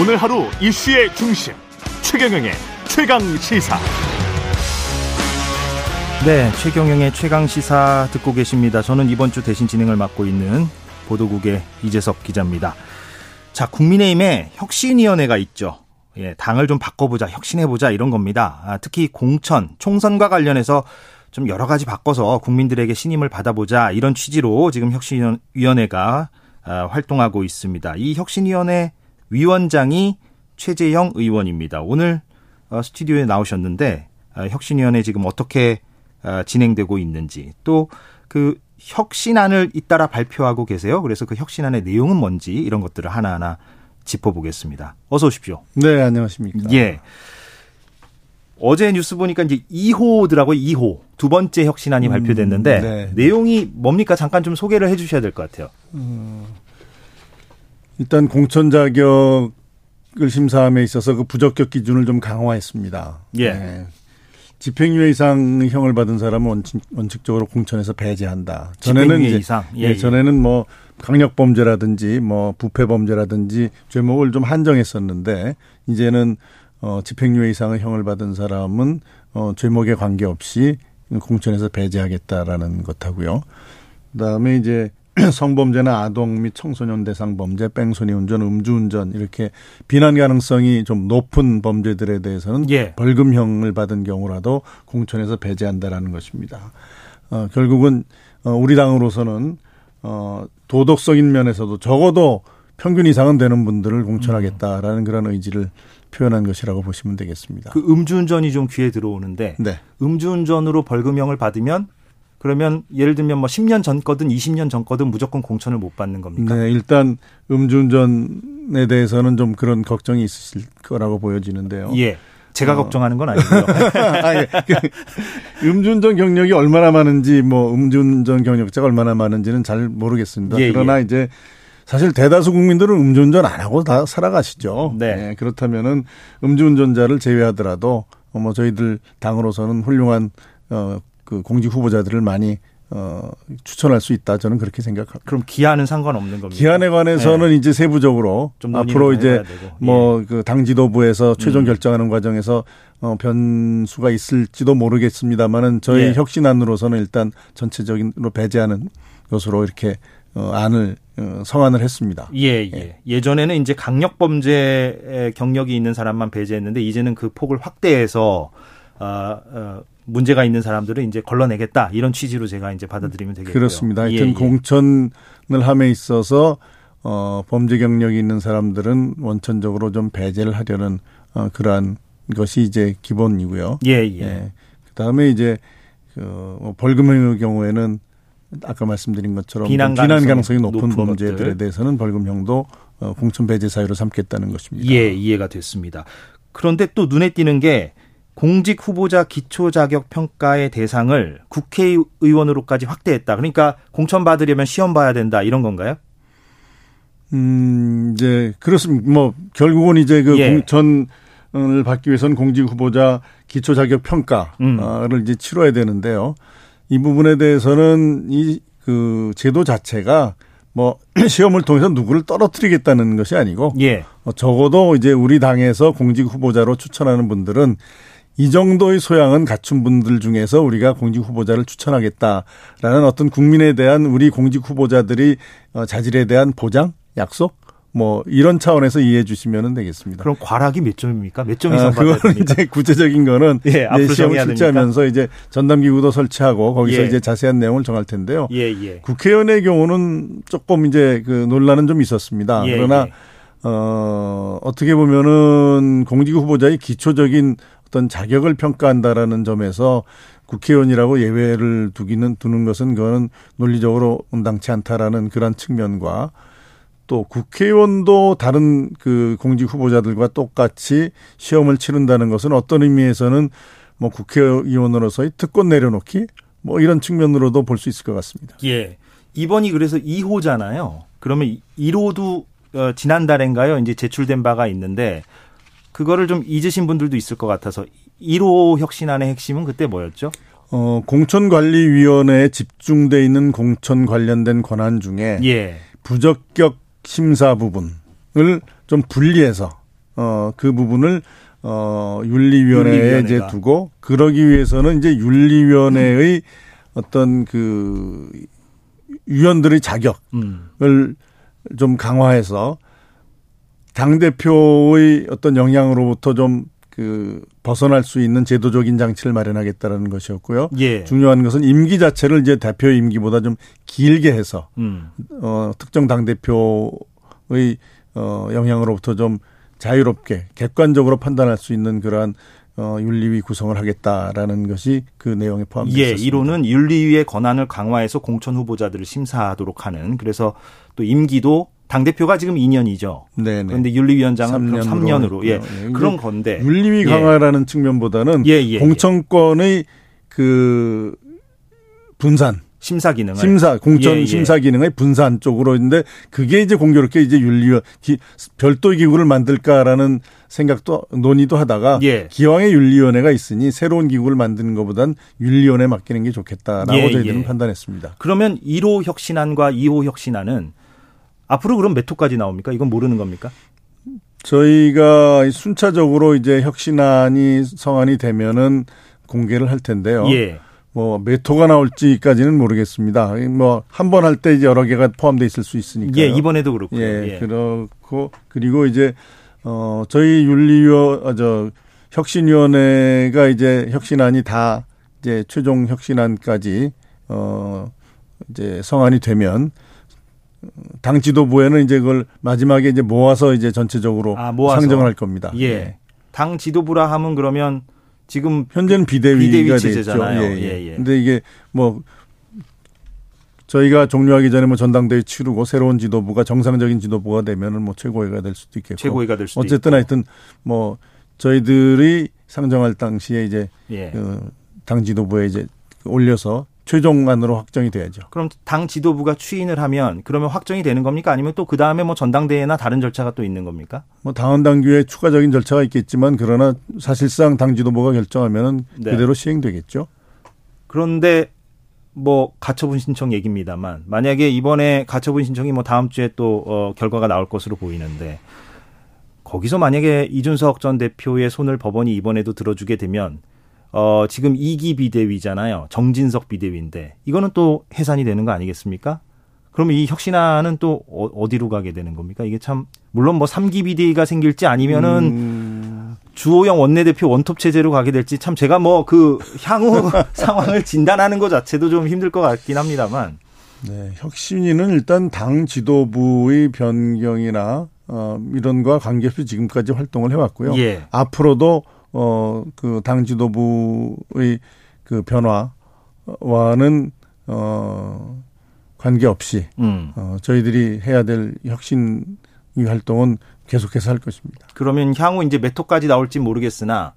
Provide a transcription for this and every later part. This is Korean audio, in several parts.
오늘 하루 이슈의 중심 최경영의 최강 시사. 네, 최경영의 최강 시사 듣고 계십니다. 저는 이번 주 대신 진행을 맡고 있는 보도국의 이재석 기자입니다. 자, 국민의힘에 혁신위원회가 있죠. 예, 당을 좀 바꿔보자, 혁신해보자 이런 겁니다. 아, 특히 공천, 총선과 관련해서 좀 여러 가지 바꿔서 국민들에게 신임을 받아보자 이런 취지로 지금 혁신위원회가 아, 활동하고 있습니다. 이 혁신위원회 위원장이 최재형 의원입니다. 오늘 어, 스튜디오에 나오셨는데 아, 혁신위원회 지금 어떻게 아, 진행되고 있는지 또 그 혁신안을 잇따라 발표하고 계세요. 그래서 그 혁신안의 내용은 뭔지 이런 것들을 하나하나 짚어보겠습니다. 어서 오십시오. 네, 안녕하십니까. 예. 어제 뉴스 보니까 이제 2호더라고요. 2호. 두 번째 혁신안이 음, 발표됐는데 네. 내용이 뭡니까? 잠깐 좀 소개를 해 주셔야 될 것 같아요. 일단 공천 자격을 심사함에 있어서 그 부적격 기준을 좀 강화했습니다. 예. 네. 집행유예 이상의 형을 받은 사람은 원칙, 원칙 적으로 공천에서 배제한다. 집행유예 이상. 예, 예, 예. 전에는 뭐 강력 범죄라든지 뭐 부패 범죄라든지 죄목을 좀 한정했었는데 이제는 어 집행유예 이상의 형을 받은 사람은 어 죄목에 관계없이 공천에서 배제하겠다라는 것하고요. 그다음에 이제 성범죄나 아동 및 청소년 대상 범죄, 뺑소니 운전, 음주운전 이렇게 비난 가능성이 좀 높은 범죄들에 대해서는 예. 벌금형을 받은 경우라도 공천에서 배제한다라는 것입니다. 어, 결국은 어, 우리 당으로서는 어, 도덕적인 면에서도 적어도 평균 이상은 되는 분들을 공천하겠다라는 그런 의지를 표현한 것이라고 보시면 되겠습니다. 그 음주운전이 좀 귀에 들어오는데 네. 음주운전으로 벌금형을 받으면 그러면 예를 들면 뭐 10년 전 거든 20년 전 거든 무조건 공천을 못 받는 겁니까? 네, 일단 음주운전에 대해서는 좀 그런 걱정이 있으실 거라고 보여지는데요. 예. 제가 어. 걱정하는 건 아니고요. 아, 예. 그 음주운전 경력이 얼마나 많은지 뭐 음주운전 경력자가 얼마나 많은지는 잘 모르겠습니다. 예, 그러나 이제 사실 대다수 국민들은 음주운전 안 하고 다 살아가시죠. 네. 예, 그렇다면은 음주운전자를 제외하더라도 어, 뭐 저희들 당으로서는 훌륭한 어 그 공직 후보자들을 많이 어 추천할 수 있다 저는 그렇게 생각합니다. 그럼 기한은 상관없는 겁니다. 기한에 관해서는 이제 세부적으로 앞으로 더 이제 해봐야 되고. 뭐그당 지도부에서 최종 음. 결정하는 과정에서 어 변수가 있을지도 모르겠습니다만은 저희 예. 혁신안으로서는 일단 전체적인으로 배제하는 것으로 이렇게 어 안을 어 성안을 했습니다. 예, 예. 예 전에는 이제 강력 범죄 경력이 있는 사람만 배제했는데 이제는 그 폭을 확대해서 어, 어, 문제가 있는 사람들을 이제 걸러내겠다 이런 취지로 제가 이제 받아들이면 되겠고요. 그렇습니다. 하여튼 예, 예. 공천을 함에 있어서 어 범죄 경력이 있는 사람들은 원천적으로 좀 배제를 하려는 어 그러한 것이 이제 기본이고요. 예, 예. 예. 그다음에 이제 그뭐 벌금형의 경우에는 아까 말씀드린 것처럼 비난 비난, 가능성이 가능성이 높은, 높은 범죄들에 것들. 대해서는 벌금형도 어, 공천 배제 사유로 삼겠다는 것입니다. 예, 이해가 됐습니다. 그런데 또 눈에 띄는 게 공직 후보자 기초 자격 평가의 대상을 국회의원으로까지 확대했다. 그러니까 공천 받으려면 시험 봐야 된다 이런 건가요? 음, 이제 그렇습니다. 뭐 결국은 이제 그 예. 공천을 받기 위해서는 공직 후보자 기초 자격 평가를 음. 이제 치러야 되는데요. 이 부분에 대해서는 이 그 제도 자체가 뭐 시험을 통해서 누구를 떨어뜨리겠다는 것이 아니고 예. 어, 적어도 이제 우리 당에서 공직 후보자로 추천하는 분들은 이 정도의 소양은 갖춘 분들 중에서 우리가 공직 후보자를 추천하겠다라는 어떤 국민에 대한 우리 공직 후보자들이 어, 자질에 대한 보장, 약속 뭐 이런 차원에서 이해해 주시면 되겠습니다. 그럼 과락이 몇 점입니까? 몇 점 이상 아, 받아야 됩니까? 이제 구체적인 거는 예, 시험을 실시하면서 이제 전담 기구도 설치하고 거기서 예. 이제 자세한 내용을 정할 텐데요. 예, 예. 국회의원의 경우는 조금 이제 그 논란은 좀 있었습니다. 예, 그러나 예. 어 어떻게 보면은 공직 후보자의 기초적인 어떤 자격을 평가한다라는 점에서 국회의원이라고 예외를 두기는 두는 것은 그거는 논리적으로 온당치 않다라는 그런 측면과 또 국회의원도 다른 그 공직 후보자들과 똑같이 시험을 치른다는 것은 어떤 의미에서는 뭐 국회의원으로서의 특권 내려놓기 뭐 이런 측면으로도 볼 수 있을 것 같습니다. 예. 이번이 그래서 2호잖아요. 그러면 1호도 어, 지난달인가요? 이제 제출된 바가 있는데 그거를 좀 잊으신 분들도 있을 것 같아서 1호 혁신안의 핵심은 그때 뭐였죠? 어, 공천관리위원회에 집중돼 있는 공천 관련된 권한 중에 예. 부적격 심사 부분을 좀 분리해서 어, 그 부분을 어, 윤리위원회에 윤리위원회가. 이제 두고 그러기 위해서는 이제 윤리위원회의 어떤 그 위원들의 자격을 음. 좀 강화해서 당대표의 어떤 영향으로부터 좀 그 벗어날 수 있는 제도적인 장치를 마련하겠다라는 것이었고요. 예. 중요한 것은 임기 자체를 이제 대표 임기보다 좀 길게 해서 음. 어 특정 당 대표의 어 영향으로부터 좀 자유롭게 객관적으로 판단할 수 있는 그러한 어 윤리위 구성을 하겠다라는 것이 그 내용에 포함되어 예, 있습니다. 이론은 윤리위의 권한을 강화해서 공천 후보자들을 심사하도록 하는 그래서 또 임기도 당 대표가 지금 2년이죠. 네네. 그런데 윤리위원장은 그럼 3년으로 예. 했고요. 예. 그런 건데 윤리위 예. 강화라는 측면보다는 예, 예, 예. 공천권의 그 분산 심사 기능을 심사 공천 예, 예. 심사 기능의 분산 쪽으로 있는데 그게 이제 공교롭게 이제 윤리위 기, 별도의 기구를 만들까라는 생각도 논의도 하다가 예. 기왕에 윤리위원회가 있으니 새로운 기구를 만드는 것보단 윤리위원회 에 맡기는 게 좋겠다라고 예, 저희들은 예. 판단했습니다. 그러면 1호 혁신안과 2호 혁신안은 앞으로 그럼 몇 호까지 나옵니까? 이건 모르는 겁니까? 저희가 순차적으로 이제 혁신안이 성안이 되면은 공개를 할 텐데요. 예. 뭐몇 호가 나올지까지는 모르겠습니다. 뭐 한 번 할때 이제 여러 개가 포함돼 있을 수 있으니까요. 예, 이번에도 그렇고요. 예, 예. 그렇고 그리고 이제 어 저희 윤리위원 어, 저 혁신위원회가 이제 혁신안이 다 이제 최종 혁신안까지 어 이제 성안이 되면 당 지도부에는 이제 그걸 마지막에 이제 모아서 이제 전체적으로 아, 모아서. 상정을 할 겁니다. 예. 당 지도부라 하면 그러면 지금 현재는 비대위가 비대위 됐죠. 체제잖아요. 예, 예. 예, 예. 근데 이게 뭐 저희가 종료하기 전에 뭐 전당대회 치르고 새로운 지도부가 정상적인 지도부가 되면은 뭐 최고위가 될 수도 있겠고. 최고위가 될 수도 어쨌든 있고. 하여튼 뭐 저희들이 상정할 당시에 이제 예. 그당 지도부에 이제 올려서 최종안으로 확정이 돼야죠. 그럼 당 지도부가 추인을 하면 그러면 확정이 되는 겁니까? 아니면 또 그 다음에 뭐 전당대회나 다른 절차가 또 있는 겁니까? 뭐 당헌 당규에 추가적인 절차가 있겠지만 그러나 사실상 당 지도부가 결정하면은 네. 그대로 시행되겠죠. 그런데 뭐 가처분 신청 얘기입니다만 만약에 이번에 가처분 신청이 뭐 다음 주에 또 어, 결과가 나올 것으로 보이는데 거기서 만약에 이준석 전 대표의 손을 법원이 이번에도 들어주게 되면 어 지금 이기 비대위잖아요 정진석 비대위인데 이거는 또 해산이 되는 거 아니겠습니까? 그러면 이 혁신안은 또 어- 어디로 가게 되는 겁니까? 이게 참 물론 뭐 3기 비대위가 생길지 아니면은 음, 주호영 원내대표 원톱 체제로 가게 될지 참 제가 뭐 그 향후 상황을 진단하는 것 자체도 좀 힘들 것 같긴 합니다만 네, 혁신위는 일단 당 지도부의 변경이나 어, 이런 거와 관계없이 지금까지 활동을 해왔고요. 예. 앞으로도 어, 그 당 지도부의 그 변화와는 어, 관계없이 음. 어, 저희들이 해야 될 혁신 이 활동은 계속해서 할 것입니다. 그러면 향후 이제 몇 호까지 나올지 모르겠으나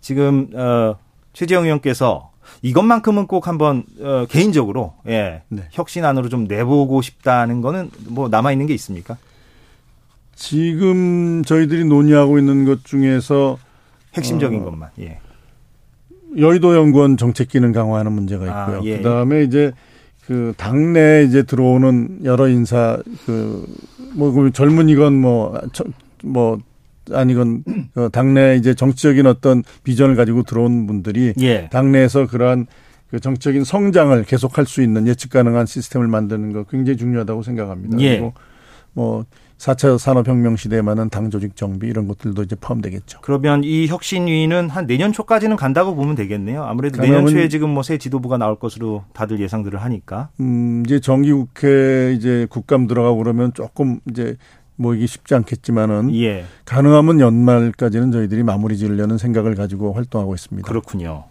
지금 어 최재형 의원께서 이것만큼은 꼭 한번 어 개인적으로 예. 네. 혁신안으로 좀 내보고 싶다는 거는 뭐 남아 있는 게 있습니까? 지금 저희들이 논의하고 있는 것 중에서 핵심적인 어. 것만. 예. 여의도 연구원 정책 기능 강화하는 문제가 아, 있고요. 예. 그다음에 이제 그 당내에 이제 들어오는 여러 인사 그뭐 젊은이건 뭐뭐 아니건 그 당내 이제 정치적인 어떤 비전을 가지고 들어온 분들이 예. 당내에서 그러한 그 정치적인 성장을 계속할 수 있는 예측 가능한 시스템을 만드는 거 굉장히 중요하다고 생각합니다. 예. 그리고 뭐 4차 산업혁명 시대에 맞는 당 조직 정비 이런 것들도 이제 포함되겠죠. 그러면 이 혁신위는 한 내년 초까지는 간다고 보면 되겠네요. 아무래도 내년 초에 지금 뭐 새 지도부가 나올 것으로 다들 예상들을 하니까. 음, 이제 정기국회 이제 국감 들어가고 그러면 조금 이제 뭐 이게 쉽지 않겠지만은 예. 가능하면 연말까지는 저희들이 마무리 지으려는 생각을 가지고 활동하고 있습니다. 그렇군요.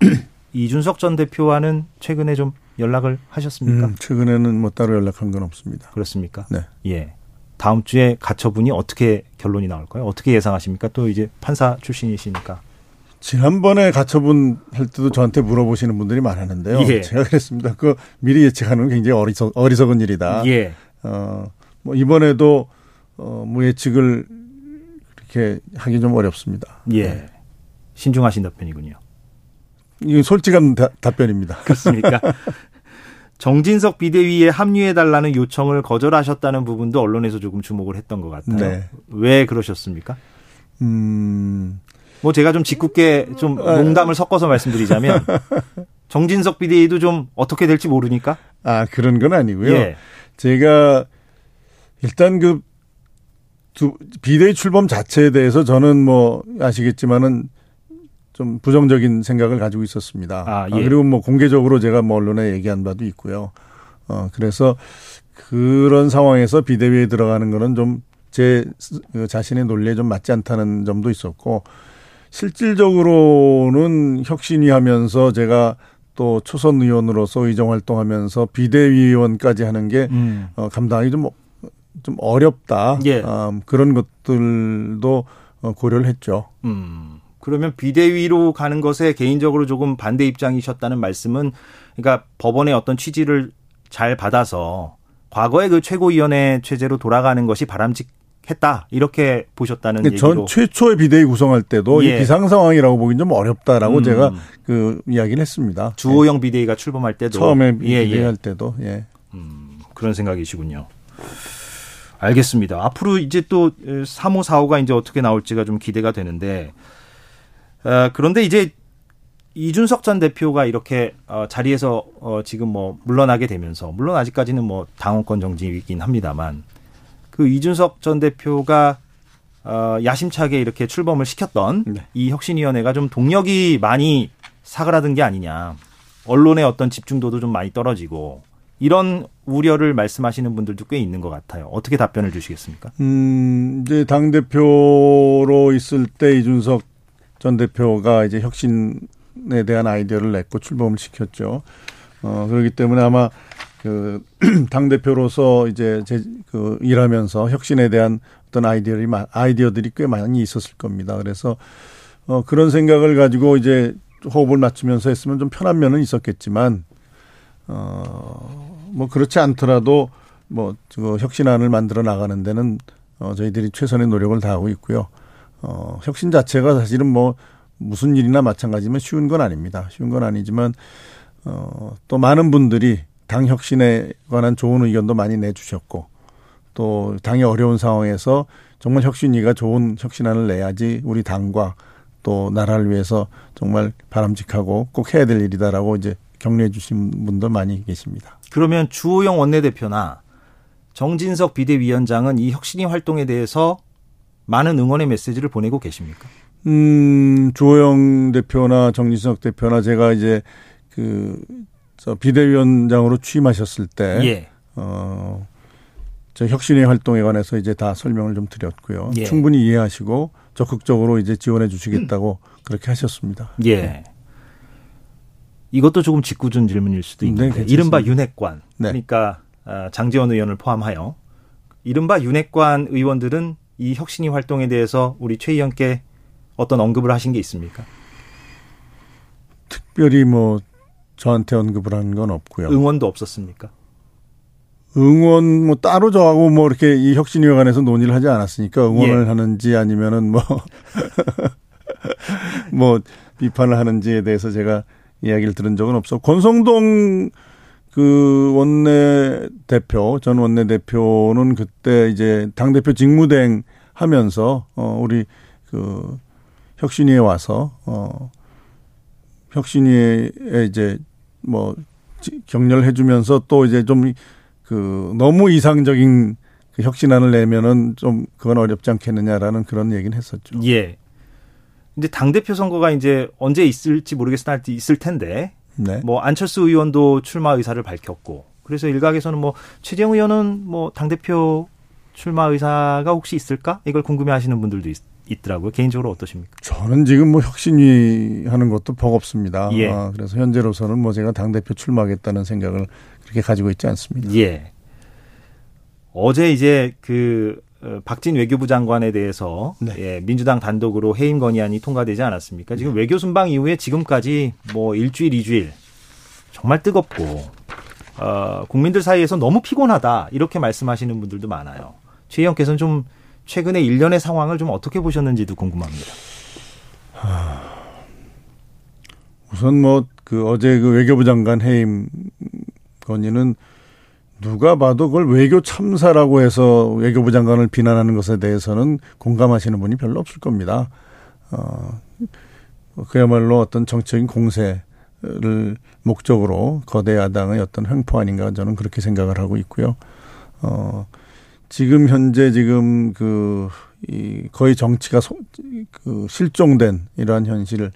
이준석 전 대표와는 최근에 좀 연락을 하셨습니까? 음, 최근에는 뭐 따로 연락한 건 없습니다. 그렇습니까? 네. 예. 다음 주에 가처분이 어떻게 결론이 나올까요? 어떻게 예상하십니까? 또 이제 판사 출신이시니까. 지난번에 가처분 할 때도 저한테 물어보시는 분들이 많았는데요. 예. 제가 그랬습니다. 그 미리 예측하는 건 굉장히 어리석, 어리석은 일이다. 예. 어, 뭐 이번에도 어, 뭐 예측을 그렇게 하기 좀 어렵습니다. 예. 네. 신중하신 답변이군요. 이건 솔직한 다- 답변입니다. 그렇습니까? 정진석 비대위에 합류해달라는 요청을 거절하셨다는 부분도 언론에서 조금 주목을 했던 것 같아요. 네. 왜 그러셨습니까? 음. 뭐 제가 좀 짓궂게 좀 아. 농담을 섞어서 말씀드리자면 정진석 비대위도 좀 어떻게 될지 모르니까. 아, 그런 건 아니고요. 예. 제가 일단 그 두, 비대위 출범 자체에 대해서 저는 뭐 아시겠지만은 좀 부정적인 생각을 가지고 있었습니다. 아, 아, 예. 그리고 뭐 공개적으로 제가 뭐 언론에 얘기한 바도 있고요. 어, 그래서 그런 상황에서 비대위에 들어가는 거는 좀 제 자신의 논리에 좀 맞지 않다는 점도 있었고 실질적으로는 혁신위 하면서 제가 또 초선 의원으로서 의정 활동하면서 비대위원까지 하는 게 음. 어, 감당하기 좀, 좀 어렵다. 예. 음, 그런 것들도 어, 고려를 했죠. 음. 그러면 비대위로 가는 것에 개인적으로 조금 반대 입장이셨다는 말씀은 그러니까 법원의 어떤 취지를 잘 받아서 과거의 그 최고위원회 체제로 돌아가는 것이 바람직했다 이렇게 보셨다는 얘기로 전 최초의 비대위 구성할 때도 예. 이 비상 상황이라고 보긴 좀 어렵다라고 음. 제가 그 이야기를 했습니다. 주호영 비대위가 출범할 때도 예. 처음에 예, 비대위 예. 할 때도 예. 음, 그런 생각이시군요. 알겠습니다. 앞으로 이제 또 3호, 4호가 이제 어떻게 나올지가 좀 기대가 되는데, 어, 그런데 이제 이준석 전 대표가 이렇게 어, 자리에서 어, 지금 뭐 물러나게 되면서, 물론 아직까지는 뭐 당원권 정지이긴 합니다만, 그 이준석 전 대표가 어, 야심차게 이렇게 출범을 시켰던 네. 이 혁신위원회가 좀 동력이 많이 사그라든 게 아니냐. 언론의 어떤 집중도도 좀 많이 떨어지고 이런 우려를 말씀하시는 분들도 꽤 있는 것 같아요. 어떻게 답변을 주시겠습니까? 음, 이제 당대표로 있을 때 이준석 전 대표가 이제 혁신에 대한 아이디어를 냈고 출범을 시켰죠. 어, 그렇기 때문에 아마 그, 당대표로서 이제 제, 그, 일하면서 혁신에 대한 어떤 아이디어들이, 마- 아이디어들이 꽤 많이 있었을 겁니다. 그래서, 어, 그런 생각을 가지고 이제 호흡을 맞추면서 했으면 좀 편한 면은 있었겠지만, 어, 뭐 그렇지 않더라도 뭐, 그 혁신안을 만들어 나가는 데는 어, 저희들이 최선의 노력을 다하고 있고요. 어, 혁신 자체가 사실은 뭐 무슨 일이나 마찬가지면 쉬운 건 아닙니다. 쉬운 건 아니지만 어, 또 많은 분들이 당 혁신에 관한 좋은 의견도 많이 내주셨고 또 당이 어려운 상황에서 정말 혁신위가 좋은 혁신안을 내야지 우리 당과 또 나라를 위해서 정말 바람직하고 꼭 해야 될 일이다라고 이제 격려해 주신 분도 많이 계십니다. 그러면 주호영 원내대표나 정진석 비대위원장은 이 혁신위 활동에 대해서 많은 응원의 메시지를 보내고 계십니까? 음, 주호영 대표나 정진석 대표나 제가 이제 그, 저 비대위원장으로 취임하셨을 때, 예. 어, 저 혁신의 활동에 관해서 이제 다 설명을 좀 드렸고요. 예. 충분히 이해하시고 적극적으로 이제 지원해 주시겠다고 그렇게 하셨습니다. 예. 이것도 조금 짓궂은 질문일 수도 네, 있는데 괜찮습니다. 이른바 윤핵관 네. 그러니까 아, 장재원 의원을 포함하여 이른바 윤핵관 의원들은 이 혁신위 활동에 대해서 우리 최 의원께 어떤 언급을 하신 게 있습니까? 특별히 뭐 저한테 언급을 한 건 없고요. 응원도 없었습니까? 응원 뭐 따로 저하고 뭐 이렇게 이 혁신위에 관해서 논의를 하지 않았으니까 응원을 예. 하는지 아니면은 뭐 뭐 비판을 하는지에 대해서 제가 이야기를 들은 적은 없어. 권성동 그 원내 대표 전 원내 대표는 그때 이제 당 대표 직무대행 하면서 어 우리 그 혁신위에 와서 어 혁신위에 이제 뭐 지- 격려를 해주면서 또 이제 좀 그 너무 이상적인 그 혁신안을 내면은 좀 그건 어렵지 않겠느냐라는 그런 얘기는 했었죠. 예. 이제 당 대표 선거가 이제 언제 있을지 모르겠으나 있을 텐데 네. 뭐 안철수 의원도 출마 의사를 밝혔고 그래서 일각에서는 뭐 최재형 의원은 뭐 당 대표 출마 의사가 혹시 있을까 이걸 궁금해하시는 분들도 있, 있더라고요. 개인적으로 어떠십니까? 저는 지금 뭐 혁신위 하는 것도 버겁습니다. 예. 아, 그래서 현재로서는 뭐 제가 당 대표 출마하겠다는 생각을 그렇게 가지고 있지 않습니다. 예. 어제 이제 그 어, 박진 외교부 장관에 대해서 네. 예, 민주당 단독으로 해임 건의안이 통과되지 않았습니까? 지금 외교 순방 이후에 지금까지 뭐 일주일, 이주일 정말 뜨겁고 어, 국민들 사이에서 너무 피곤하다 이렇게 말씀하시는 분들도 많아요. 최 의원께서는 좀 최근에 일련의 상황을 좀 어떻게 보셨는지도 궁금합니다. 우선 뭐 그 어제 그 외교부 장관 해임 건의는 누가 봐도 그걸 외교 참사라고 해서 외교부 장관을 비난하는 것에 대해서는 공감하시는 분이 별로 없을 겁니다. 어, 그야말로 어떤 정치적인 공세를 목적으로 거대 야당의 어떤 횡포 아닌가 저는 그렇게 생각을 하고 있고요. 어, 지금 현재 지금 그, 이 거의 정치가 소, 그 실종된 이러한 현실에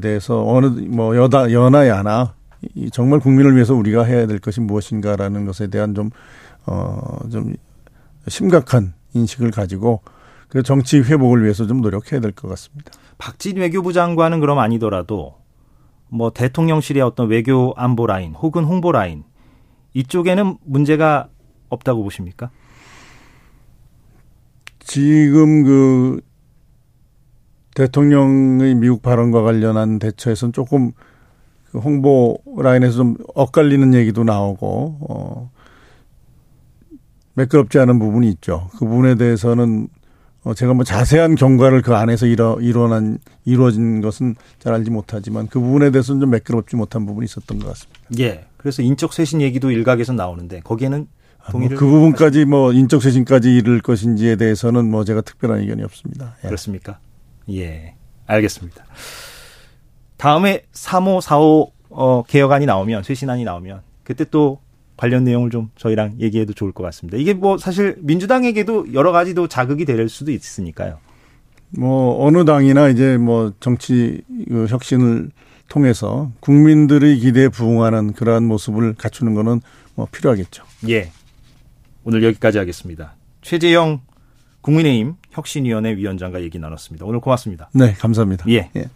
대해서 어느 뭐 여다 여나 야나 이 정말 국민을 위해서 우리가 해야 될 것이 무엇인가라는 것에 대한 좀, 어, 좀 심각한 인식을 가지고 그 정치 회복을 위해서 좀 노력해야 될 것 같습니다. 박진 외교부 장관은 그럼 아니더라도 뭐 대통령실의 어떤 외교 안보 라인 혹은 홍보 라인 이쪽에는 문제가 없다고 보십니까? 지금 그 대통령의 미국 발언과 관련한 대처에서는 조금 그 홍보 라인에서 좀 엇갈리는 얘기도 나오고 어 매끄럽지 않은 부분이 있죠. 그 부분에 대해서는 어 제가 뭐 자세한 경과를 그 안에서 이뤄 일어난 이루어진 것은 잘 알지 못하지만 그 부분에 대해서는 좀 매끄럽지 못한 부분이 있었던 것 같습니다. 예. 그래서 인적 쇄신 얘기도 일각에서 나오는데 거기에는 동의를 뭐그 부분까지 뭐 인적 쇄신까지 이를 것인지에 대해서는 뭐 제가 특별한 의견이 없습니다. 예. 그렇습니까? 예. 알겠습니다. 다음에 3호, 4호 어, 개혁안이 나오면 쇄신안이 나오면 그때 또 관련 내용을 좀 저희랑 얘기해도 좋을 것 같습니다. 이게 뭐 사실 민주당에게도 여러 가지도 자극이 될 수도 있으니까요. 뭐 어느 당이나 이제 뭐 정치 그 혁신을 통해서 국민들의 기대에 부응하는 그러한 모습을 갖추는 거는 뭐 필요하겠죠. 예. 오늘 여기까지 하겠습니다. 최재형 국민의힘 혁신위원회 위원장과 얘기 나눴습니다. 오늘 고맙습니다. 네, 감사합니다. 예. 예.